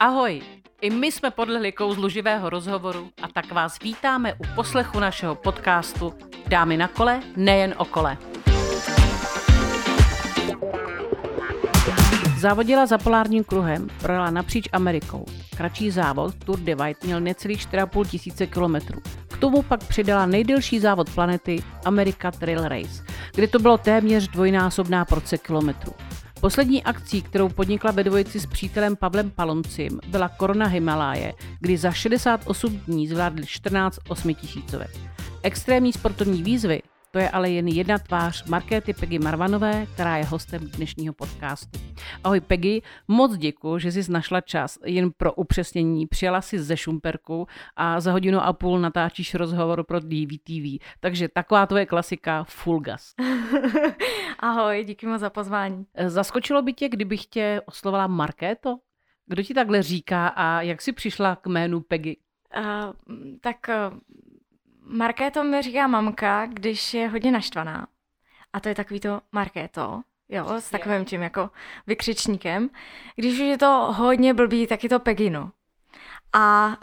Ahoj! I my jsme podlehli kouzlu živého rozhovoru a tak vás vítáme u poslechu našeho podcastu Dámy na kole, nejen o kole. Závodila za polárním kruhem, projela napříč Amerikou. Kratší závod Tour de White měl necelých 4,5 tisíce kilometrů. K tomu pak přidala nejdelší závod planety America Trail Race, kde to bylo téměř dvojnásobná porce kilometrů. Poslední akcí, kterou podnikla ve dvojici s přítelem Pavlem Paloncim, byla Korona Himaláje, kdy za 68 dní zvládli 14 osmitisícovek. Extrémní sportovní výzvy to je ale jen jedna tvář Markéty Peggy Marvanové, která je hostem dnešního podcastu. Ahoj Peggy, moc děkuji, že jsi našla čas jen pro upřesnění. Přijala si ze Šumperku a za hodinu a půl natáčíš rozhovor pro DVTV. Takže taková tvoje klasika full gas. Ahoj, díky moc za pozvání. Zaskočilo by tě, kdybych tě oslovala Markéto? Kdo ti takhle říká a jak jsi přišla k jménu Peggy? Uh, tak uh, Markéto mi říká mamka, když je hodně naštvaná. A to je takový to Markéto, jo, s takovým tím jako vykřičníkem. Když už je to hodně blbý, tak je to Pegino. A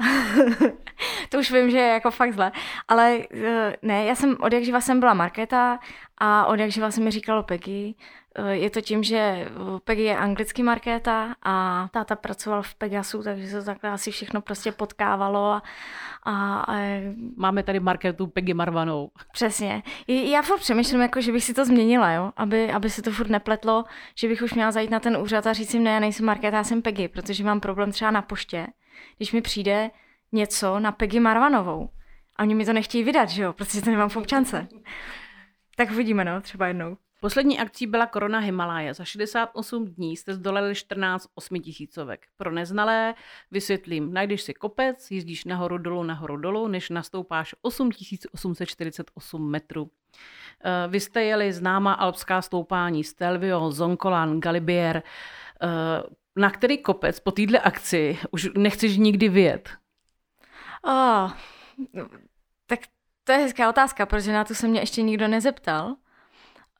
to už vím, že je jako fakt zle. Ale eh, ne, já jsem od jak živa jsem byla Markéta a od jak živa se mi říkalo Peggy. Eh, je to tím, že eh, Peggy je anglický markéta a táta pracoval v Pegasu, takže se takhle asi všechno prostě potkávalo. A, a, a... Máme tady marketu Peggy Marvanou. Přesně. Já furt přemýšlím, jako, že bych si to změnila, jo? Aby, aby se to furt nepletlo, že bych už měla zajít na ten úřad a říct jim, ne, já nejsem markéta, já jsem Peggy, protože mám problém třeba na poště, když mi přijde něco na Peggy Marvanovou. A oni mi to nechtějí vydat, že jo, protože to nemám v občance. Tak uvidíme, no, třeba jednou. Poslední akcí byla Korona Himaláje. Za 68 dní jste zdoleli 14 osmitisícovek. Pro neznalé vysvětlím, najdeš si kopec, jízdíš nahoru dolů, nahoru dolů, než nastoupáš 8848 metrů. Eh, vy jste jeli známá alpská stoupání Stelvio, Zonkolan, Galibier. Na který kopec po této akci už nechceš nikdy vyjet? Oh, tak to je hezká otázka, protože na to se mě ještě nikdo nezeptal.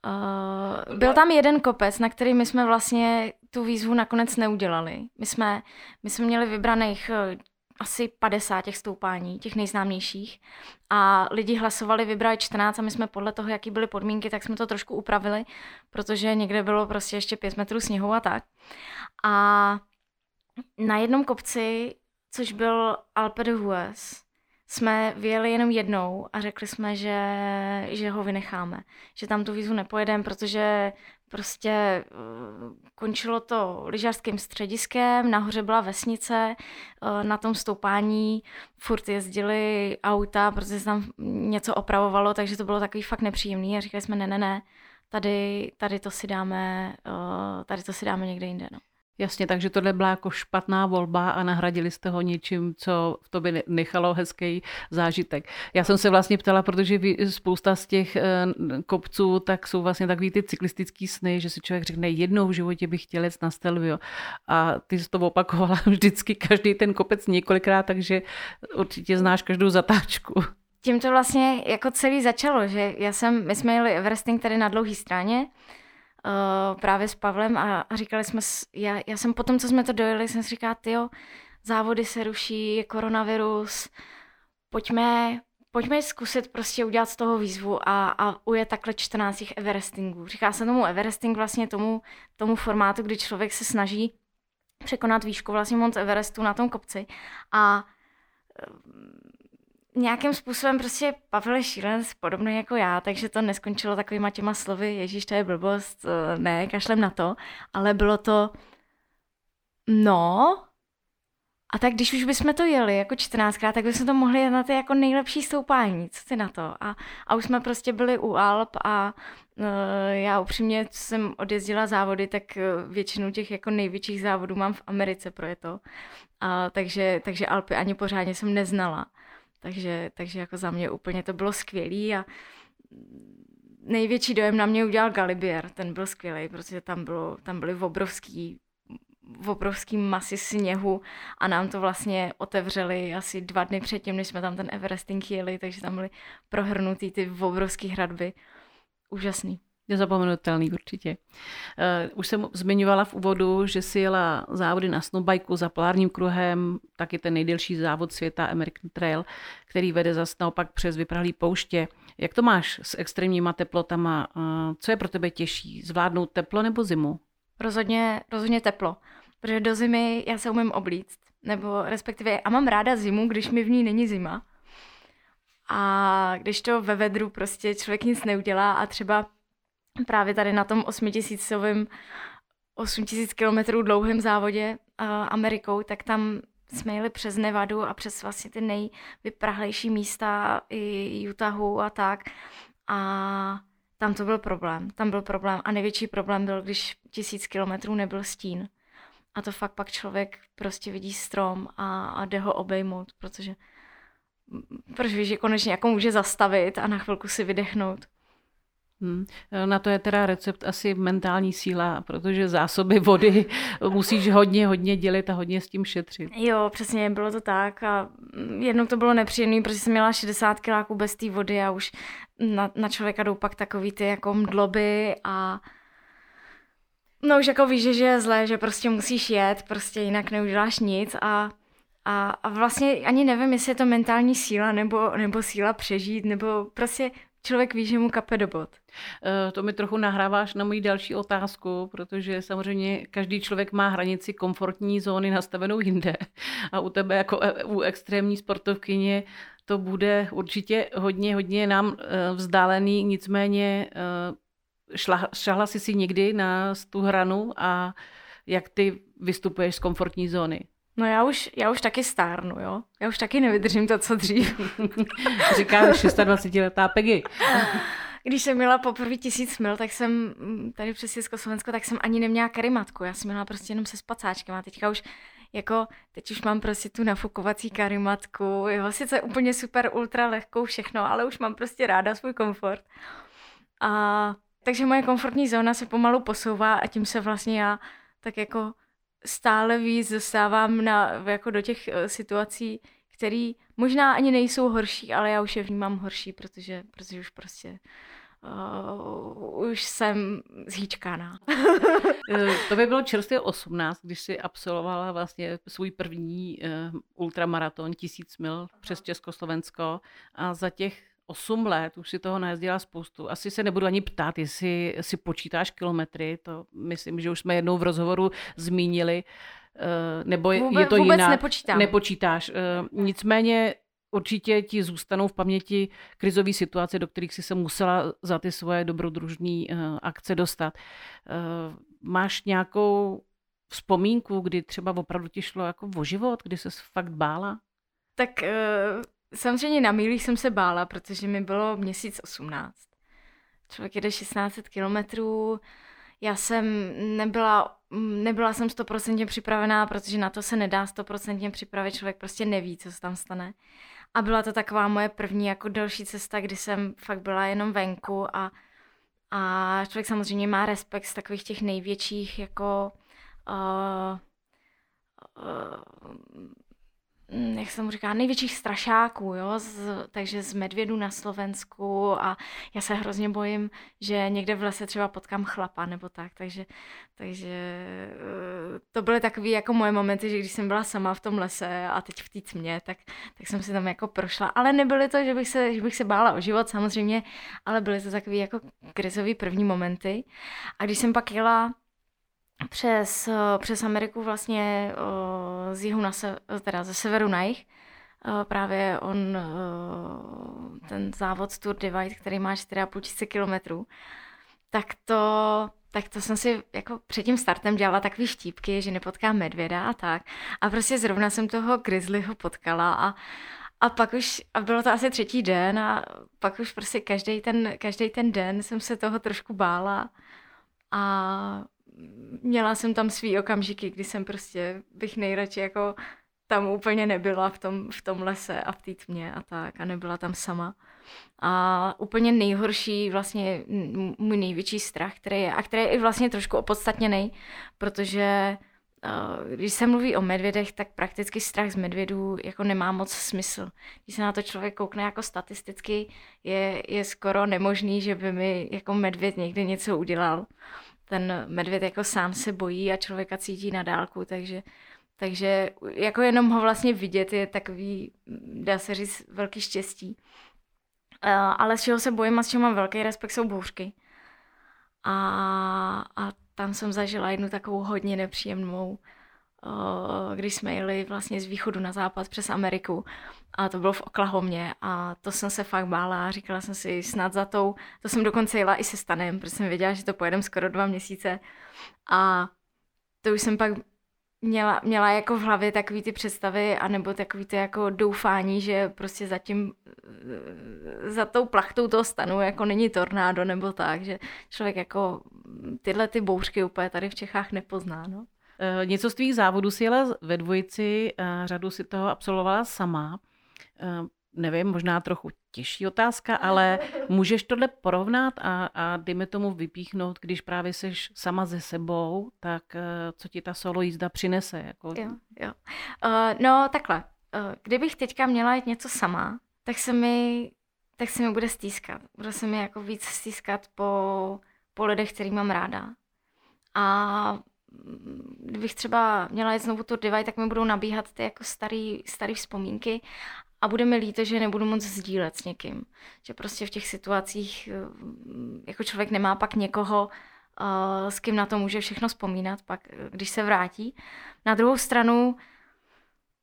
Uh, byl tam jeden kopec, na který my jsme vlastně tu výzvu nakonec neudělali. My jsme, my jsme měli vybraných asi 50 těch stoupání, těch nejznámějších. A lidi hlasovali, vybrali 14 a my jsme podle toho, jaký byly podmínky, tak jsme to trošku upravili, protože někde bylo prostě ještě 5 metrů sněhu a tak. A na jednom kopci, což byl Alpe de Hues, jsme vyjeli jenom jednou a řekli jsme, že, že ho vynecháme. Že tam tu výzvu nepojedeme, protože prostě eh, končilo to lyžařským střediskem, nahoře byla vesnice, eh, na tom stoupání furt jezdili auta, protože se tam něco opravovalo, takže to bylo takový fakt nepříjemný a říkali jsme ne, ne, ne, tady, tady to si dáme, eh, tady to si dáme někde jinde. No. Jasně, takže tohle byla jako špatná volba a nahradili jste ho něčím, co v tobě nechalo hezký zážitek. Já jsem se vlastně ptala, protože spousta z těch eh, kopců tak jsou vlastně takový ty cyklistický sny, že si člověk řekne, jednou v životě bych chtěl jet na Stelvio. A ty jsi to opakovala vždycky každý ten kopec několikrát, takže určitě znáš každou zatáčku. Tím to vlastně jako celý začalo, že já jsem, my jsme jeli Everesting tady na dlouhé straně, uh, právě s Pavlem a, a říkali jsme, já, já jsem potom, co jsme to dojeli, jsem si říkala, tyjo, závody se ruší, je koronavirus, pojďme, pojďme zkusit prostě udělat z toho výzvu a, a ujet takhle 14 Everestingů. Říká se tomu Everesting vlastně tomu, tomu formátu, kdy člověk se snaží překonat výšku vlastně Mount Everestu na tom kopci a nějakým způsobem prostě Pavel je šílenec podobný jako já, takže to neskončilo takovýma těma slovy, ježíš, to je blbost, eh, ne, kašlem na to, ale bylo to, no, a tak když už bychom to jeli jako 14krát, tak bychom to mohli jet na ty jako nejlepší stoupání, co ty na to? A, a už jsme prostě byli u Alp a uh, já upřímně jsem odjezdila závody, tak uh, většinu těch jako největších závodů mám v Americe pro je to. A, takže, takže Alpy ani pořádně jsem neznala. Takže, takže jako za mě úplně to bylo skvělý a největší dojem na mě udělal Galibier, ten byl skvělý, protože tam, bylo, tam byly obrovský, obrovský masy sněhu a nám to vlastně otevřeli asi dva dny předtím, než jsme tam ten Everesting jeli, takže tam byly prohrnutý ty obrovské hradby. Úžasný. Nezapomenutelný určitě. Uh, už jsem zmiňovala v úvodu, že si jela závody na snowbajku za polárním kruhem, taky ten nejdelší závod světa American Trail, který vede zase naopak přes vyprahlý pouště. Jak to máš s extrémníma teplotama? Uh, co je pro tebe těžší? Zvládnout teplo nebo zimu? Rozhodně, rozhodně teplo, protože do zimy já se umím oblíct, nebo respektive a mám ráda zimu, když mi v ní není zima. A když to ve vedru prostě člověk nic neudělá a třeba právě tady na tom 8000 8000 kilometrů dlouhém závodě uh, Amerikou, tak tam jsme jeli přes Nevadu a přes vlastně ty nejvyprahlejší místa i Utahu a tak. A tam to byl problém. Tam byl problém. A největší problém byl, když tisíc kilometrů nebyl stín. A to fakt pak člověk prostě vidí strom a, a jde ho obejmout, protože protože víš, že konečně jako může zastavit a na chvilku si vydechnout. Hmm. Na to je teda recept asi mentální síla, protože zásoby vody musíš hodně, hodně dělit a hodně s tím šetřit. Jo, přesně, bylo to tak a jednou to bylo nepříjemné, protože jsem měla 60 kiláků bez té vody a už na, na člověka jdou pak takový ty jako mdloby a no už jako víš, že je zlé, že prostě musíš jet, prostě jinak neuděláš nic a a, a vlastně ani nevím, jestli je to mentální síla nebo, nebo síla přežít, nebo prostě člověk ví, že mu kape do bod. Eh, to mi trochu nahráváš na moji další otázku, protože samozřejmě každý člověk má hranici komfortní zóny nastavenou jinde. A u tebe jako e, u extrémní sportovkyně to bude určitě hodně, hodně nám eh, vzdálený, nicméně eh, šla, šahla jsi si někdy na tu hranu a jak ty vystupuješ z komfortní zóny? No já už, já už taky stárnu, jo. Já už taky nevydržím to, co dřív. Říká 26 letá Peggy. Když jsem měla poprvé tisíc mil, tak jsem tady přes Československo, tak jsem ani neměla karimatku. Já jsem měla prostě jenom se spacáčkem a teďka už jako, teď už mám prostě tu nafukovací karimatku, jo, sice úplně super, ultra lehkou všechno, ale už mám prostě ráda svůj komfort. A takže moje komfortní zóna se pomalu posouvá a tím se vlastně já tak jako stále víc dostávám na, jako do těch uh, situací, které možná ani nejsou horší, ale já už je vnímám horší, protože, protože už prostě Uh, už jsem zhýčkána. Eh, to by bylo čerstvě 18, když si absolvovala vlastně svůj první uh, ultramaraton, tisíc mil přes Československo a za těch 8 let, už si toho najezdila spoustu. Asi se nebudu ani ptát, jestli si počítáš kilometry, to myslím, že už jsme jednou v rozhovoru zmínili, eh, nebo je, vůbec, je to vůbec jinak. nepočítám. Nepočítáš. Eh, nicméně určitě ti zůstanou v paměti krizové situace, do kterých si se musela za ty svoje dobrodružní eh, akce dostat. Máš nějakou vzpomínku, kdy třeba opravdu ti šlo jako o život, kdy se fakt bála? Tak Samozřejmě na mílích jsem se bála, protože mi bylo měsíc 18. Člověk jede 16 kilometrů, já jsem nebyla, nebyla jsem stoprocentně připravená, protože na to se nedá stoprocentně připravit, člověk prostě neví, co se tam stane. A byla to taková moje první jako další cesta, kdy jsem fakt byla jenom venku a, a člověk samozřejmě má respekt z takových těch největších jako uh, uh, jak se mu říká, největších strašáků, jo? Z, takže z medvědu na Slovensku a já se hrozně bojím, že někde v lese třeba potkám chlapa nebo tak, takže, takže eh, to byly takové jako moje momenty, že když jsem byla sama v tom lese a teď v té tmě, tak, tak jsem si tam jako prošla, ale nebyly to, že bych, se, že bych se bála o život samozřejmě, ale byly to takové jako krizové první momenty a když jsem pak jela přes, eh, přes Ameriku vlastně eh, z jihu na se, teda ze severu na jih. Eh, právě on, ten závod Tour Divide, který má 4,5 tisíce kilometrů, tak to, tak to jsem si jako před tím startem dělala takový štípky, že nepotkám medvěda a tak. A prostě zrovna jsem toho grizzlyho potkala a, a pak už, a bylo to asi třetí den a pak už prostě každý ten, každý ten den jsem se toho trošku bála a měla jsem tam svý okamžiky, kdy jsem prostě bych nejradši jako tam úplně nebyla v tom, v tom lese a v té tmě a tak a nebyla tam sama. A úplně nejhorší, vlastně můj největší strach, který je, a který je i vlastně trošku opodstatněný, protože když se mluví o medvědech, tak prakticky strach z medvědů jako nemá moc smysl. Když se na to člověk koukne jako statisticky, je, je skoro nemožný, že by mi jako medvěd někdy něco udělal. Ten medvěd jako sám se bojí a člověka cítí na dálku, takže, takže jako jenom ho vlastně vidět je takový, dá se říct, velký štěstí. Ale z čeho se bojím a s čeho mám velký respekt, jsou bouřky. A, a tam jsem zažila jednu takovou hodně nepříjemnou, když jsme jeli vlastně z východu na západ přes Ameriku a to bylo v Oklahomě a to jsem se fakt bála a říkala jsem si snad za tou, to jsem dokonce jela i se stanem, protože jsem věděla, že to pojedem skoro dva měsíce a to už jsem pak měla, měla jako v hlavě takový ty představy, anebo takový ty jako doufání, že prostě zatím za tou plachtou toho stanu jako není tornádo nebo tak, že člověk jako tyhle ty bouřky úplně tady v Čechách nepozná, no. E, něco z tvých závodů si jela ve dvojici, e, řadu si toho absolvovala sama. E, nevím, možná trochu těžší otázka, ale můžeš tohle porovnat a, a dejme tomu vypíchnout, když právě jsi sama ze sebou, tak co ti ta solo jízda přinese? Jako... Jo, jo. Uh, no takhle, uh, kdybych teďka měla jít něco sama, tak se mi, tak se mi bude stýskat. Bude se mi jako víc stýskat po, po lidech, který mám ráda. A kdybych třeba měla jít znovu tu Divide, tak mi budou nabíhat ty jako starý, starý vzpomínky a bude mi líto, že nebudu moc sdílet s někým. Že prostě v těch situacích eh, jako člověk nemá pak někoho, eh, s kým na to může všechno vzpomínat, pak eh, když se vrátí. Na druhou stranu,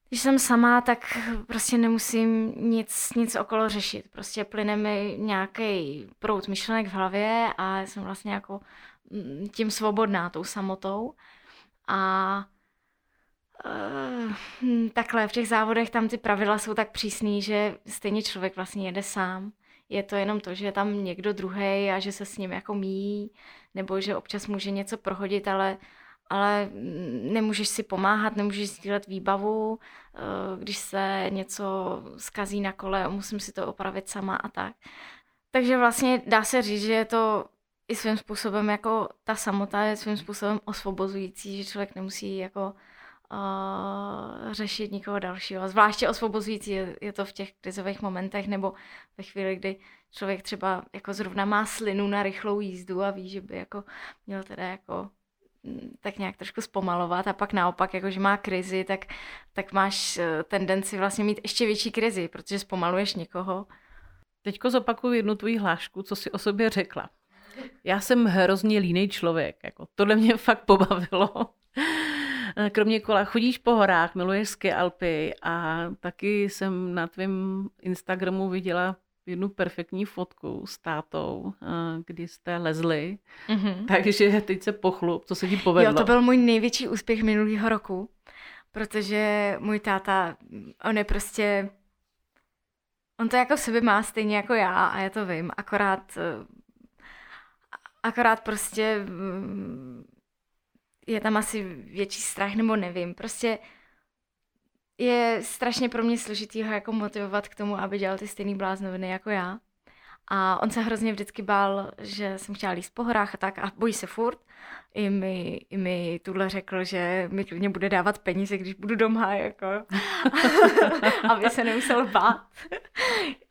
když jsem sama, tak prostě nemusím nic, nic okolo řešit. Prostě plyne mi nějaký prout myšlenek v hlavě a jsem vlastně jako tím svobodná, tou samotou. A uh, takhle v těch závodech tam ty pravidla jsou tak přísný, že stejně člověk vlastně jede sám. Je to jenom to, že je tam někdo druhý a že se s ním jako míjí, nebo že občas může něco prohodit, ale ale nemůžeš si pomáhat, nemůžeš sdílet výbavu, eh, když se něco skazí na kole, musím si to opravit sama a tak. Takže vlastně dá se říct, že je to i svým způsobem jako ta samota je svým způsobem osvobozující, že člověk nemusí jako uh, řešit nikoho dalšího. Zvláště osvobozující je, je to v těch krizových momentech nebo ve chvíli, kdy člověk třeba jako zrovna má slinu na rychlou jízdu a ví, že by jako měl teda jako tak nějak trošku zpomalovat a pak naopak, jakože má krizi, tak, tak máš eh, tendenci vlastně mít ještě větší krizi, protože zpomaluješ někoho. Teďko zopakuju jednu tvoji hlášku, co si o sobě řekla. Já jsem hrozně línej člověk. Jako, tohle mě fakt pobavilo. Kromě kola chodíš po horách, miluješ ski Alpy a taky jsem na tvém Instagramu viděla jednu perfektní fotku s tátou, eh, kdy jste lezli, mm-hmm. takže teď se pochlup, co se ti povedlo. Jo, to byl můj největší úspěch minulého roku, protože můj táta, on je prostě, on to jako v sobě má stejně jako já a já to vím, akorát, eh, akorát prostě mm, je tam asi větší strach, nebo nevím, prostě je strašně pro mě složitý ho jako motivovat k tomu, aby dělal ty stejný bláznoviny jako já. A on se hrozně vždycky bál, že jsem chtěla líst po horách a tak a bojí se furt. I mi, i mi tuhle řekl, že mi klidně bude dávat peníze, když budu doma, jako. aby se nemusel bát.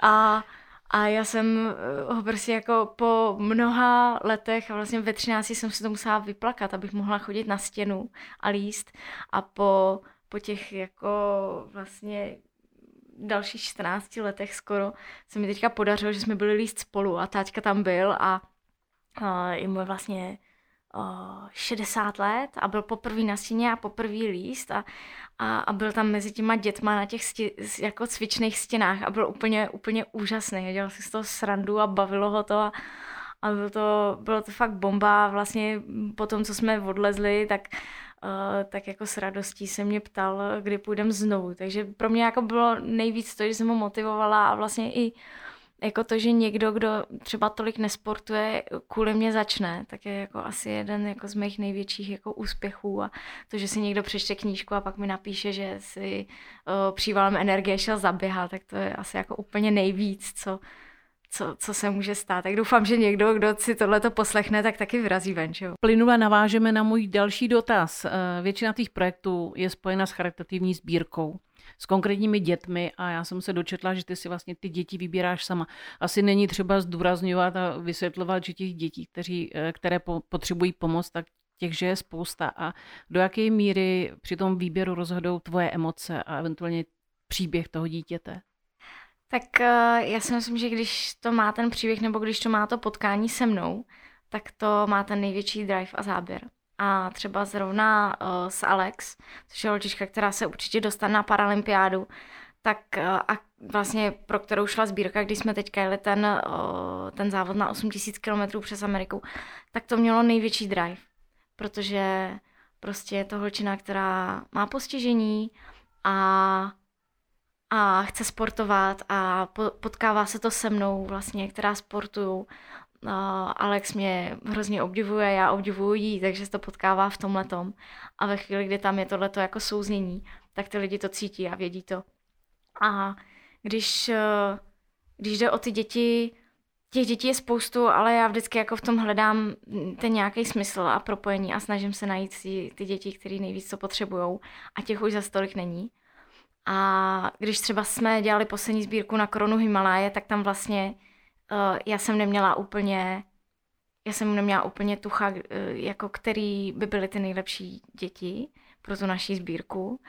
a, a já jsem ho prostě jako po mnoha letech, a vlastně ve 13 jsem si to musela vyplakat, abych mohla chodit na stěnu a líst. A po po těch jako vlastně dalších 14 letech skoro se mi teďka podařilo, že jsme byli líst spolu a táťka tam byl a, a je mu vlastně 60 let a byl poprvé na stěně a poprvé líst a, a, a byl tam mezi těma dětma na těch stě, jako cvičných stěnách a byl úplně, úplně úžasný. Dělal si z toho srandu a bavilo ho to a, a bylo to, bylo to fakt bomba. Vlastně po tom, co jsme odlezli, tak Uh, tak jako s radostí se mě ptal, kdy půjdem znovu. Takže pro mě jako bylo nejvíc to, že jsem ho motivovala a vlastně i jako to, že někdo, kdo třeba tolik nesportuje, kvůli mě začne, tak je jako asi jeden jako z mých největších jako úspěchů a to, že si někdo přečte knížku a pak mi napíše, že si uh, přívalem energie šel zaběhat, tak to je asi jako úplně nejvíc, co, co, co se může stát. Tak doufám, že někdo, kdo si tohle to poslechne, tak taky vyrazí ven. Že jo? Plynule navážeme na můj další dotaz. Eh, většina těch projektů je spojena s charitativní sbírkou s konkrétními dětmi a já jsem se dočetla, že ty si vlastně ty děti vybíráš sama. Asi není třeba zdůrazňovat a vysvětlovat, že těch dětí, kteří, eh, které po, potřebují pomoc, tak těch, že je spousta a do jaké míry při tom výběru rozhodou tvoje emoce a eventuálně příběh toho dítěte? Tak eh, já si myslím, že když to má ten příběh nebo když to má to potkání se mnou, tak to má ten největší drive a záběr. A třeba zrovna uh, s Alex, což je holčička, která se určitě dostane na paralympiádu, tak uh, a vlastně pro kterou šla sbírka, když jsme teďka jeli ten, uh, ten závod na 8000 km přes Ameriku, tak to mělo největší drive, protože prostě je to holčina, která má postižení a a chce sportovat a potkává se to se mnou vlastně, která sportuju. Alex mě hrozně obdivuje, já obdivuju jí, takže se to potkává v tom. A ve chvíli, kdy tam je tohleto jako souznění, tak ty lidi to cítí a vědí to. A když, e, když jde o ty děti, těch dětí je spoustu, ale já vždycky jako v tom hledám ten nějaký smysl a propojení a snažím se najít ty, ty děti, které nejvíc to potřebují a těch už za stolik není. A když třeba jsme dělali poslední sbírku na koronu Himaláje, tak tam vlastně uh, já jsem neměla úplně já jsem neměla úplně tucha, uh, jako který by byly ty nejlepší děti pro tu naší sbírku.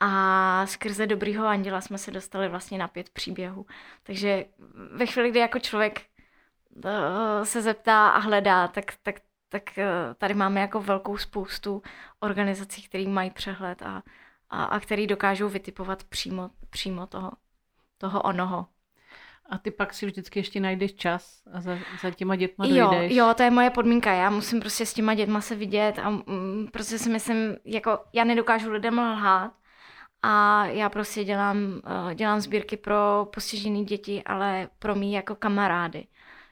A skrze Dobrýho anděla jsme se dostali vlastně na pět příběhů. Takže ve chvíli, kdy jako člověk uh, se zeptá a hledá, tak, tak, tak tady máme jako velkou spoustu organizací, které mají přehled a, a, a který dokážou vytipovat přímo, přímo toho, toho onoho. A ty pak si vždycky ještě najdeš čas a za, za těma dětma jo, dojdeš. Jo, to je moje podmínka. Já musím prostě s těma dětma se vidět a mm, prostě si myslím, jako já nedokážu lidem lhát a já prostě dělám, uh, dělám sbírky pro postižené děti, ale pro mý jako kamarády.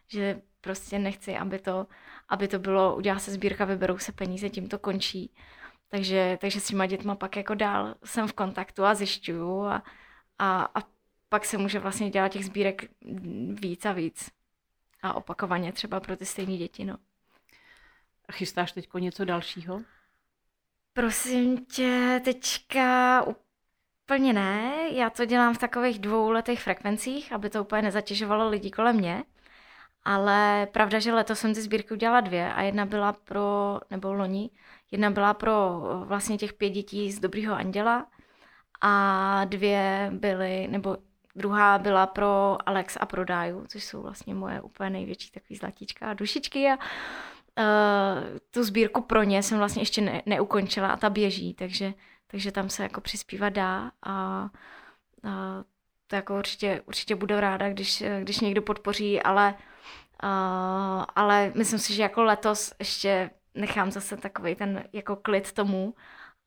Že prostě nechci, aby to, aby to bylo, udělá se sbírka, vyberou se peníze, tím to končí. Takže, takže s těma dětma pak jako dál jsem v kontaktu a zjišťuju a, a, a pak se může vlastně dělat těch sbírek víc a víc. A opakovaně třeba pro ty stejné děti, no. A chystáš teď něco dalšího? Prosím tě, teďka úplně ne. Já to dělám v takových dvouletých frekvencích, aby to úplně nezatěžovalo lidi kolem mě. Ale pravda, že letos jsem ty sbírky udělala dvě a jedna byla pro, nebo loni, jedna byla pro vlastně těch pět dětí z Dobrýho anděla a dvě byly, nebo druhá byla pro Alex a pro Dáju, což jsou vlastně moje úplně největší takový zlatíčka a dušičky a uh, tu sbírku pro ně jsem vlastně ještě ne, neukončila a ta běží, takže, takže tam se jako přispívat dá a uh, to jako určitě, určitě budu ráda, když, když někdo podpoří, ale Uh, ale myslím si, že jako letos ještě nechám zase takový ten jako klid tomu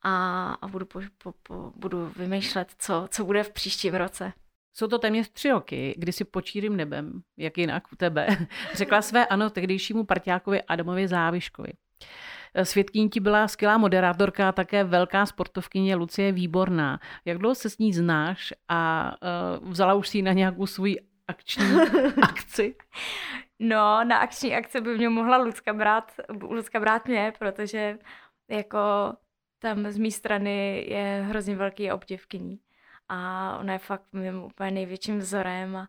a, a budu, po, po, po, budu vymýšlet, co, co bude v příštím roce. Jsou to téměř tři roky, kdy si počírím nebem, jak jinak u tebe, řekla své ano tehdejšímu partiákovi Adamovi Záviškovi. Svědkyní ti byla skvělá moderátorka a také velká sportovkyně Lucie Výborná. Jak dlouho se s ní znáš a uh, vzala už si na nějakou svůj akční akci? No, na akční akce by mě mohla Lucka brát, Lucka brát mě, protože jako tam z mé strany je hrozně velký obdivkyní. A ona je fakt mým úplně největším vzorem a,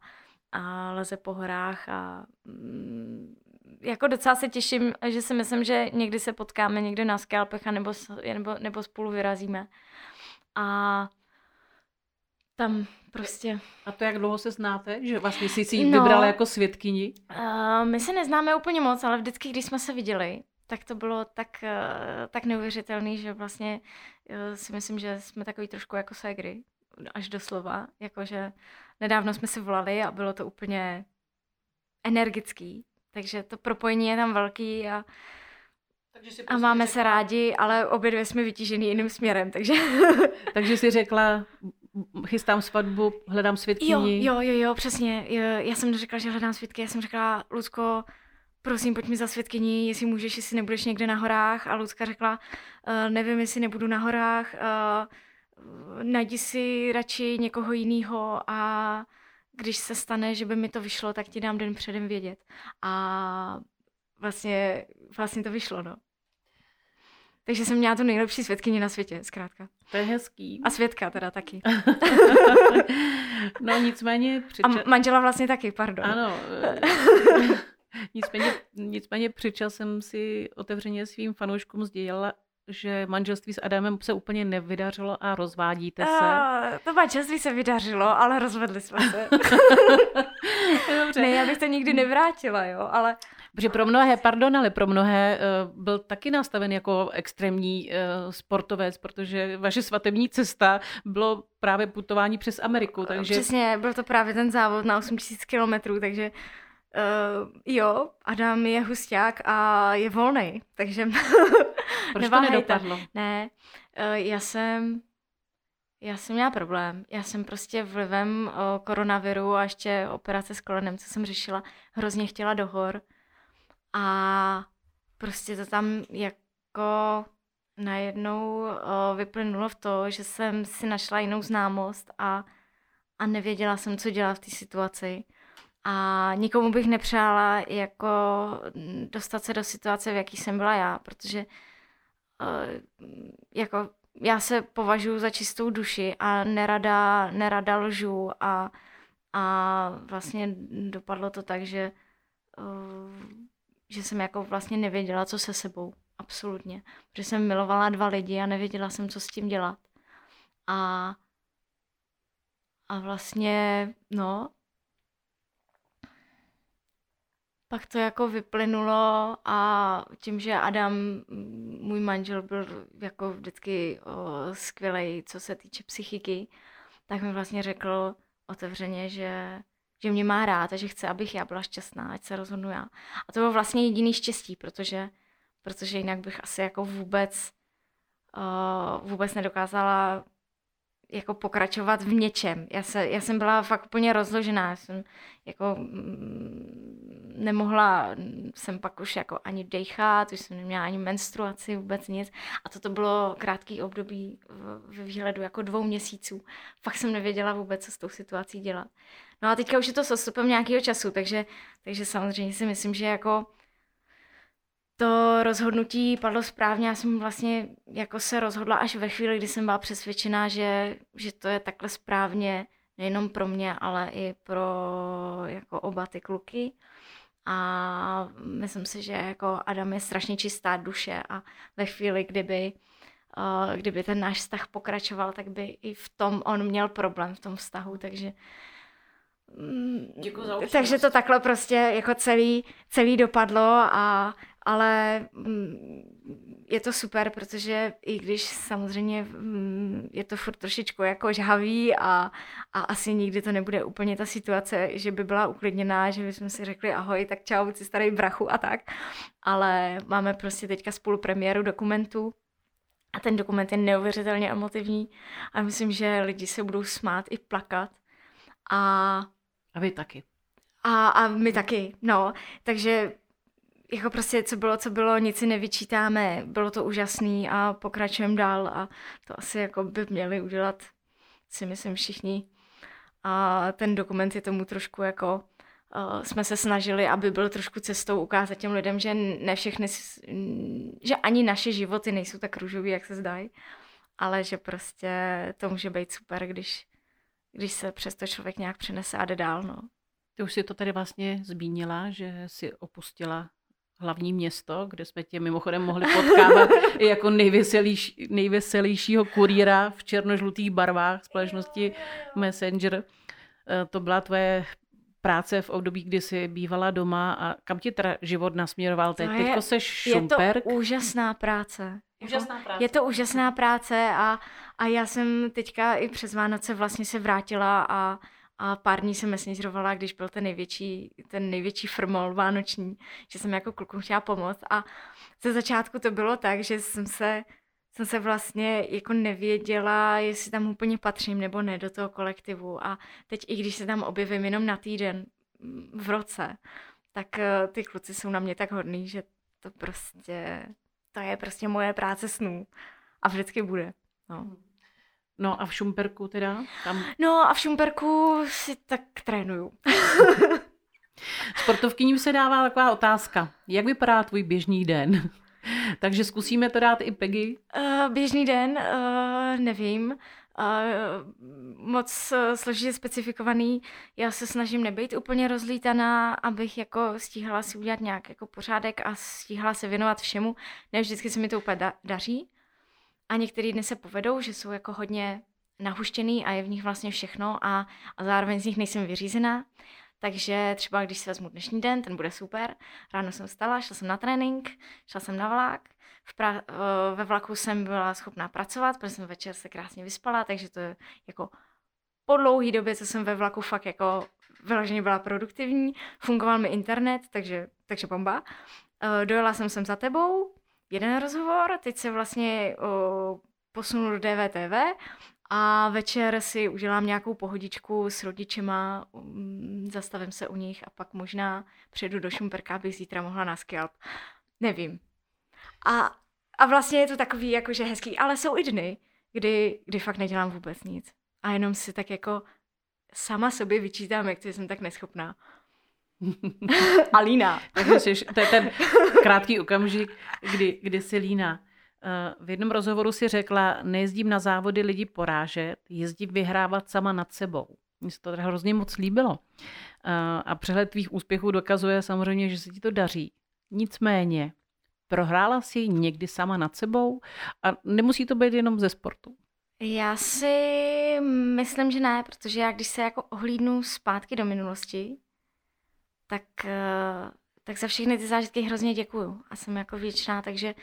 a leze po horách a mm, jako docela se těším, že si myslím, že někdy se potkáme někde na skalpech a nebo, nebo, nebo spolu vyrazíme. A tam prostě... A to jak dlouho se znáte? Že vlastně jsi si ji no, vybrala jako svědkyni? Uh, my se neznáme úplně moc, ale vždycky, když jsme se viděli, tak to bylo tak, uh, tak neuvěřitelný, že vlastně uh, si myslím, že jsme takový trošku jako ségry, až doslova. Jakože nedávno jsme si volali a bylo to úplně energický. Takže to propojení je tam velký a takže si prostě a máme řekla... se rádi, ale obě dvě jsme vytížený jiným směrem, takže... takže si řekla, chystám svatbu, hledám svědkyni. Jo, jo, jo, jo, přesně. Já jsem neřekla, že hledám svědky, já jsem řekla, Lucko, prosím, pojď mi za svědkyni, jestli můžeš, jestli nebudeš někde na horách. A Lucka řekla, uh, nevím, jestli nebudu na horách, uh, najdi si radši někoho jiného a když se stane, že by mi to vyšlo, tak ti dám den předem vědět. A vlastně, vlastně to vyšlo, no. Takže jsem měla tu nejlepší světkyni na světě, zkrátka. To je hezký. A světka teda taky. no nicméně... Přiča... A manžela vlastně taky, pardon. Ano. nicméně, nicméně přičel jsem si otevřeně svým fanouškům sdělila, že manželství s Adamem se úplně nevydařilo a rozvádíte se. A, to manželství se vydařilo, ale rozvedli jsme se. Dobře. Ne, já bych to nikdy nevrátila, jo, ale... Protože pro mnohé, pardon, ale pro mnohé uh, byl taky nastaven jako extrémní uh, sportovec, protože vaše svatební cesta bylo právě putování přes Ameriku, takže... Přesně, byl to právě ten závod na 8000 kilometrů, takže Uh, jo, Adam je husták a je volný, takže Proč to nedopadlo? Ne, uh, já jsem já jsem měla problém. Já jsem prostě vlivem uh, koronaviru a ještě operace s kolenem, co jsem řešila, hrozně chtěla do hor. A prostě to tam jako najednou uh, vyplynulo v to, že jsem si našla jinou známost a, a nevěděla jsem, co dělat v té situaci. A nikomu bych nepřála jako dostat se do situace, v jaký jsem byla já, protože uh, jako já se považuji za čistou duši a nerada, nerada lžu a, a vlastně dopadlo to tak, že, uh, že jsem jako vlastně nevěděla, co se sebou. Absolutně. Protože jsem milovala dva lidi a nevěděla jsem, co s tím dělat. A, a vlastně, no, pak to jako vyplynulo a tím, že Adam, můj manžel, byl jako vždycky skvělý, co se týče psychiky, tak mi vlastně řekl otevřeně, že, že mě má rád a že chce, abych já byla šťastná, ať se rozhodnu já. A to bylo vlastně jediný štěstí, protože, protože jinak bych asi jako vůbec, uh, vůbec nedokázala jako pokračovat v něčem. Já, se, já jsem byla fakt úplně rozložená, já jsem jako mm, nemohla jsem pak už jako ani dechat, už jsem neměla ani menstruaci, vůbec nic. A toto bylo krátký období ve výhledu jako dvou měsíců. Fakt jsem nevěděla vůbec, co s tou situací dělat. No a teďka už je to s odstupem nějakého času, takže, takže samozřejmě si myslím, že jako to rozhodnutí padlo správně. Já jsem vlastně jako se rozhodla až ve chvíli, kdy jsem byla přesvědčená, že, že to je takhle správně nejenom pro mě, ale i pro jako oba ty kluky. A myslím si, že jako Adam je strašně čistá duše a ve chvíli, kdyby, uh, kdyby ten náš vztah pokračoval, tak by i v tom on měl problém v tom vztahu, takže mm, Děkuji za takže to takhle prostě jako celý, celý dopadlo a ale mm, je to super, protože i když samozřejmě mm, je to furt trošičku jako žhavý a, a asi nikdy to nebude úplně ta situace, že by byla uklidněná, že bychom si řekli ahoj, tak čau, si starý brachu a tak, ale máme prostě teďka spolu premiéru dokumentu a ten dokument je neuvěřitelně emotivní a myslím, že lidi se budou smát i plakat a... A vy taky. A, a my taky, no. Takže jako prostě co bylo, co bylo, nic si nevyčítáme, bylo to úžasný a pokračujeme dál a to asi jako by měli udělat si myslím všichni. A ten dokument je tomu trošku jako uh, jsme se snažili, aby byl trošku cestou ukázat těm lidem, že ne všechny, že ani naše životy nejsou tak růžový, jak se zdají, ale že prostě to může být super, když, když se přesto člověk nějak přenese a jde dál, no. Ty už si to tady vlastně zmínila, že si opustila hlavní město, kde jsme tě mimochodem mohli potkávat i jako nejveselější, nejveselějšího kurýra v černožlutých barvách společnosti Messenger. Eh, to byla tvoje práce v období, kdy jsi bývala doma a kam ti teda život nasměroval teď? Teďko seš šumperk? Je to úžasná práce. Úžasná práce. Je to úžasná práce a, a já jsem teďka i přes Vánoce vlastně se vrátila a a pár dní jsem messengerovala, když byl ten největší, ten největší frmol vánoční, že jsem jako klukům chtěla pomoct a ze začátku to bylo tak, že jsem se, jsem se vlastně jako nevěděla, jestli tam úplně patřím nebo ne do toho kolektivu a teď i když se tam objevím jenom na týden v roce, tak eh, ty kluci jsou na mě tak hodný, že to prostě, to je prostě moje práce snů a vždycky bude. No. No a v Šumperku teda? Tam... No a v Šumperku si tak trénuju. Sportovkyním se dává taková otázka. Jak vypadá tvůj běžný den? Takže zkusíme to dát i Peggy. Uh, běžný den, uh, nevím. Uh, moc uh, složitě specifikovaný. Já se snažím nebýt úplně rozlítaná, abych jako stíhala si udělat nějak jako pořádek a stíhala se věnovat všemu. Ne vždycky se mi to úplně da- daří. A některé dny se povedou, že jsou jako hodně nahuštěný a je v nich vlastně všechno a, a zároveň z nich nejsem vyřízená. Takže třeba když si vezmu dnešní den, ten bude super. Ráno jsem stala, šla jsem na trénink, šla jsem na vlak. V pra- ve vlaku jsem byla schopná pracovat, protože jsem večer se krásně vyspala, takže to je jako po dlouhé době, co jsem ve vlaku fakt jako vyloženě byla produktivní. Fungoval mi internet, takže, takže bomba. Dojela jsem sem za tebou, jeden rozhovor, teď se vlastně o, posunu do DVTV a večer si udělám nějakou pohodičku s rodičema, mm, zastavím se u nich a pak možná přijedu do Šumperka, abych zítra mohla na Skype. Nevím. A, a vlastně je to takový jakože hezký, ale jsou i dny, kdy, kdy fakt nedělám vůbec nic. A jenom si tak jako sama sobě vyčítám, jak to jsem tak neschopná. Alína. Takže jsi, to je ten krátký okamžik, kdy, kdy si Lína. Eh, v jednom rozhovoru si řekla, nejezdím na závody lidi porážet, jezdím vyhrávat sama nad sebou. Mně se to teda hrozně moc líbilo. Eh, a přehled tvých úspěchů dokazuje samozřejmě, že se ti to daří. Nicméně, prohrála si někdy sama nad sebou a nemusí to být jenom ze sportu. Já si myslím, že ne, protože já když se jako ohlídnu zpátky do minulosti, tak, eh, tak za všechny ty zážitky hrozně děkuju a jsem jako věčná, takže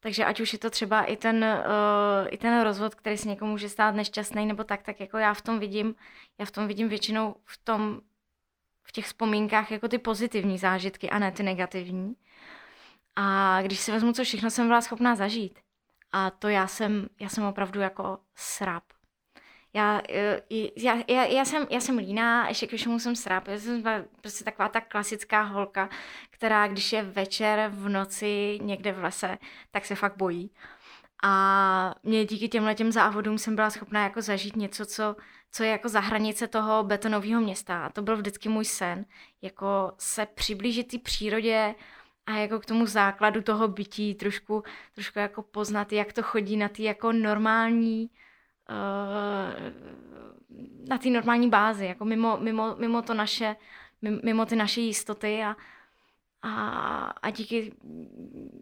takže ať už je to třeba i ten, uh, i ten rozvod, který se někomu může stát nešťastný nebo tak, tak jako já v tom vidím, já v tom vidím většinou v tom, v těch vzpomínkách jako ty pozitivní zážitky a ne ty negativní. A když si vezmu, co všechno jsem byla schopná zažít, a to já jsem, já jsem opravdu jako srap. Já, eh, já, já, já, jsem, já jsem líná, ještě k všemu jsem sráp. Já jsem prostě taková ta klasická holka, která když je večer v noci někde v lese, tak se fakt bojí. A mě díky těmhle těm závodům jsem byla schopná jako zažít něco, co, co je jako za hranice toho betonového města. A to byl vždycky můj sen, jako se přiblížit té přírodě a jako k tomu základu toho bytí, trošku, trošku jako poznat, jak to chodí na ty jako normální na té normální bázi, jako mimo, mimo, mimo to naše, mimo ty naše jistoty a, a, a díky,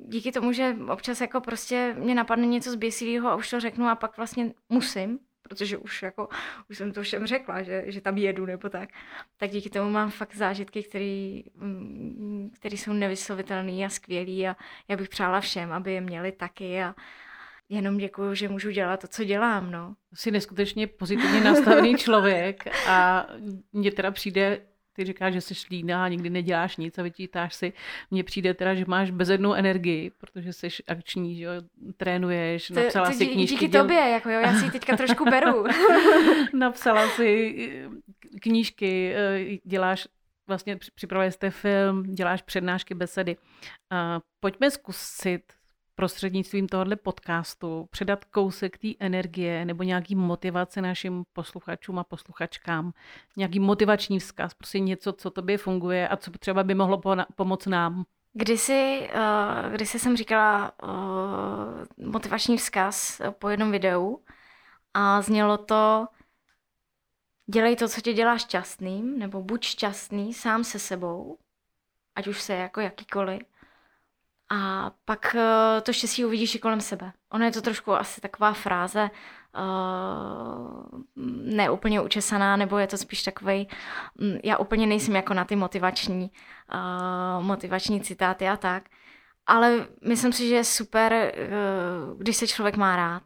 díky tomu, že občas jako prostě mě napadne něco zběsilého a už to řeknu a pak vlastně musím, protože už jako, už jsem to všem řekla, že, že tam jedu nebo tak, tak díky tomu mám fakt zážitky, které mm, jsou nevyslovitelné a skvělé a já bych přála všem, aby je měli taky a, jenom děkuju, že můžu dělat to, co dělám, no. Jsi neskutečně pozitivně nastavený člověk a mně teda přijde, ty říkáš, že jsi líná a nikdy neděláš nic a vyčítáš si. Mně přijde teda, že máš bezednou energii, protože jsi akční, že jo, trénuješ, to, napsala to, si knížky. Díky děl... tobě, jako jo, já si teďka trošku beru. napsala si eh, knížky, eh, děláš vlastně připravuješ jste film, děláš přednášky, besedy. Pojďme zkusit prostřednictvím tohohle podcastu předat kousek té energie nebo nějaký motivace našim posluchačům a posluchačkám, nějaký motivační vzkaz, prostě něco, co tobě funguje a co třeba by mohlo pomoct nám. Kdysi, uh, kdysi jsem říkala uh, motivační vzkaz po jednom videu a znělo to dělej to, co tě dělá šťastným, nebo buď šťastný sám se sebou, ať už se jako jakýkoliv, a pak uh, to štěstí uvidíš i kolem sebe. Ono je to trošku asi taková fráze, uh, neúplně učesaná, nebo je to spíš takový. Um, já úplně nejsem jako na ty motivační, uh, motivační citáty a tak, ale myslím si, že je super, uh, když se člověk má rád.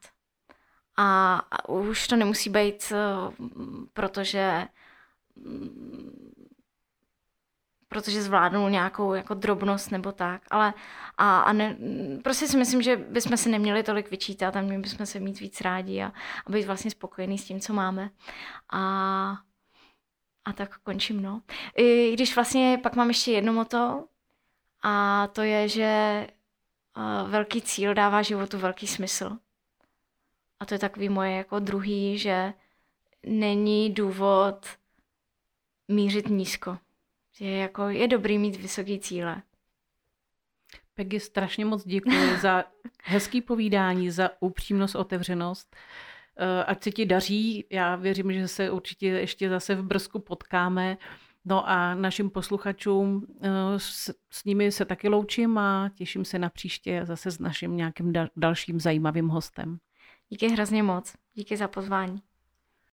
A, a už to nemusí být, uh, protože um, protože zvládnul nějakou jako drobnost nebo tak, ale a, a ne, prostě si myslím, že bychom se neměli tolik vyčítat a měli bychom se mít víc rádi a, a být vlastně spokojení s tím, co máme. A, a tak končím, no. I když vlastně pak mám ještě jedno moto a to je, že velký cíl dává životu velký smysl. A to je takový moje jako druhý, že není důvod mířit nízko. Je, jako, je dobrý mít vysoké cíle. Peggy, strašně moc děkuji za hezký povídání, za upřímnost, otevřenost. Eh, ať se ti daří, já věřím, že se určitě ještě zase v Brzku potkáme. No a našim posluchačům eh, s, s nimi se taky loučím a těším se na příště zase s naším nějakým dalším zajímavým hostem. Díky hrozně moc. Díky za pozvání.